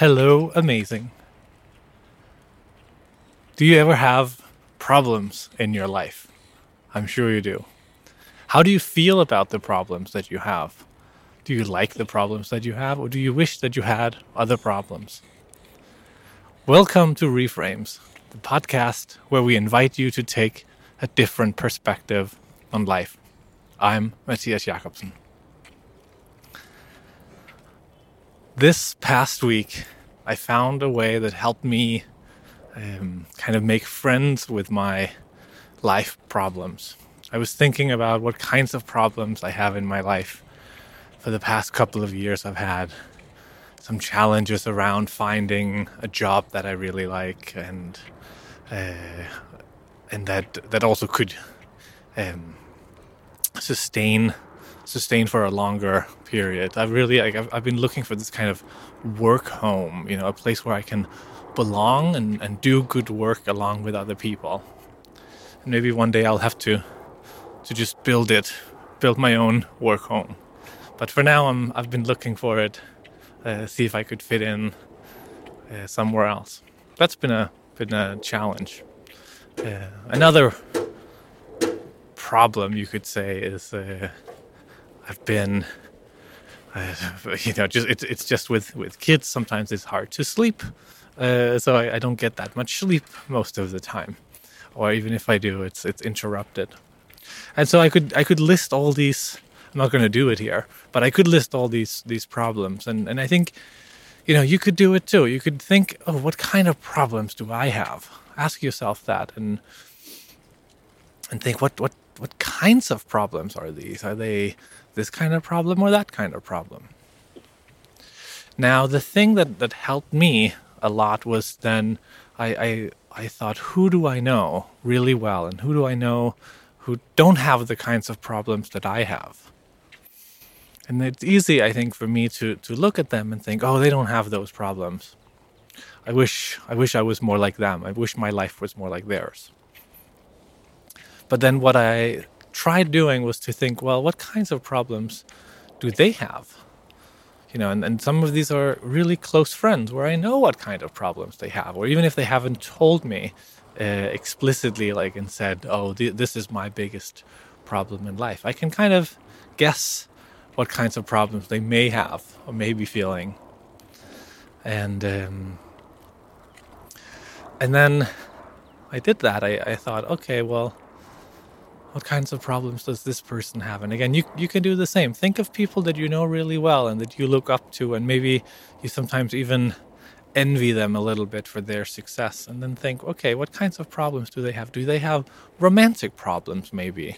Hello, amazing. Do you ever have problems in your life? I'm sure you do. How do you feel about the problems that you have? Do you like the problems that you have, or do you wish that you had other problems? Welcome to Reframes, the podcast where we invite you to take a different perspective on life. I'm Matthias Jakobsen. This past week, I found a way that helped me um, kind of make friends with my life problems. I was thinking about what kinds of problems I have in my life. For the past couple of years, I've had some challenges around finding a job that I really like and uh, and that that also could um, sustain sustain for a longer period. I've really like, I've, I've been looking for this kind of work home, you know, a place where I can belong and, and do good work along with other people. And maybe one day I'll have to to just build it, build my own work home. But for now, I'm I've been looking for it, uh, see if I could fit in uh, somewhere else. That's been a been a challenge. Uh, another problem you could say is uh, I've been, uh, you know, just it's it's just with with kids. Sometimes it's hard to sleep, uh, so I, I, don't get that much sleep most of the time, or even if I do, it's it's interrupted. And so I could I could list all these. I'm not going to do it here, but I could list all these these problems, and and I think, you know, you could do it too. You could think, oh, what kind of problems do I have? Ask yourself that, and and think what what what kinds of problems are these? Are they this kind of problem or that kind of problem. Now, the thing that, that helped me a lot was then I, I, I thought, who do I know really well and who do I know who don't have the kinds of problems that I have? And it's easy, I think, for me to, to look at them and think, oh, they don't have those problems. I wish I wish I was more like them. I wish my life was more like theirs. But then what I tried doing was to think, well, what kinds of problems do they have? You know, and, and some of these are really close friends where I know what kind of problems they have, or even if they haven't told me uh, explicitly, like and said, oh, th- this is my biggest problem in life, I can kind of guess what kinds of problems they may have or may be feeling. And um, and then I did that. I, I thought, okay, well, what kinds of problems does this person have? And again, you you can do the same. Think of people that you know really well and that you look up to, and maybe you sometimes even envy them a little bit for their success, and then think, okay, what kinds of problems do they have? Do they have romantic problems? Maybe.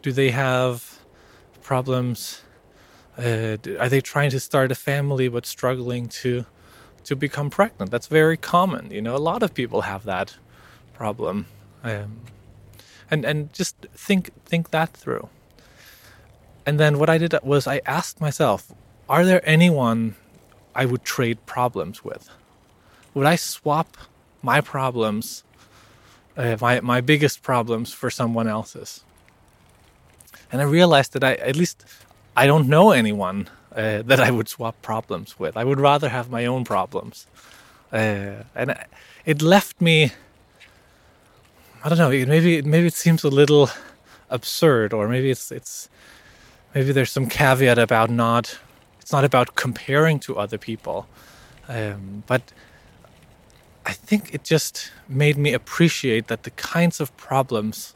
Do they have problems? Uh, are they trying to start a family but struggling to to become pregnant? That's very common. You know, a lot of people have that problem. Um, and and just think think that through. And then what I did was I asked myself, are there anyone I would trade problems with? Would I swap my problems, uh, my my biggest problems, for someone else's? And I realized that I at least I don't know anyone uh, that I would swap problems with. I would rather have my own problems, uh, and it left me I don't know. Maybe maybe it seems a little absurd, or maybe it's it's maybe there's some caveat about not. It's not about comparing to other people, um, but I think it just made me appreciate that the kinds of problems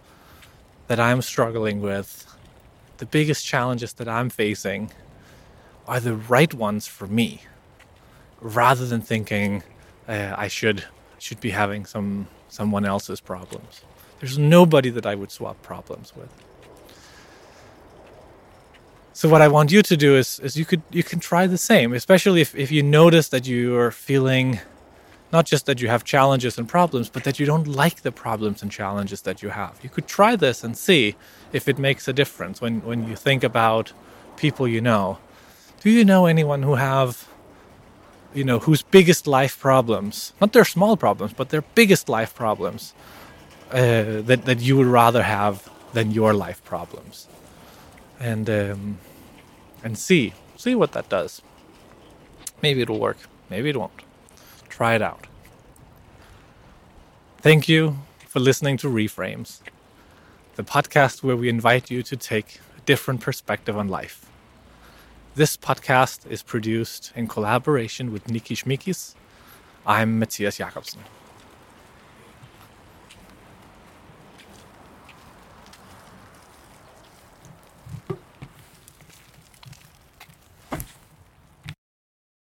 that I'm struggling with, the biggest challenges that I'm facing, are the right ones for me, rather than thinking uh, I should should be having some someone else's problems. There's nobody that I would swap problems with. So what I want you to do is, is you could you can try the same, especially if, if you notice that you are feeling not just that you have challenges and problems, but that you don't like the problems and challenges that you have. You could try this and see if it makes a difference when, when you think about people you know. Do you know anyone who have you know, whose biggest life problems, not their small problems, but their biggest life problems uh, that, that you would rather have than your life problems. And, um, and see, see what that does. Maybe it'll work, maybe it won't. Try it out. Thank you for listening to Reframes, the podcast where we invite you to take a different perspective on life. This podcast is produced in collaboration with Nikis Mikis. I'm Matthias Jakobsen.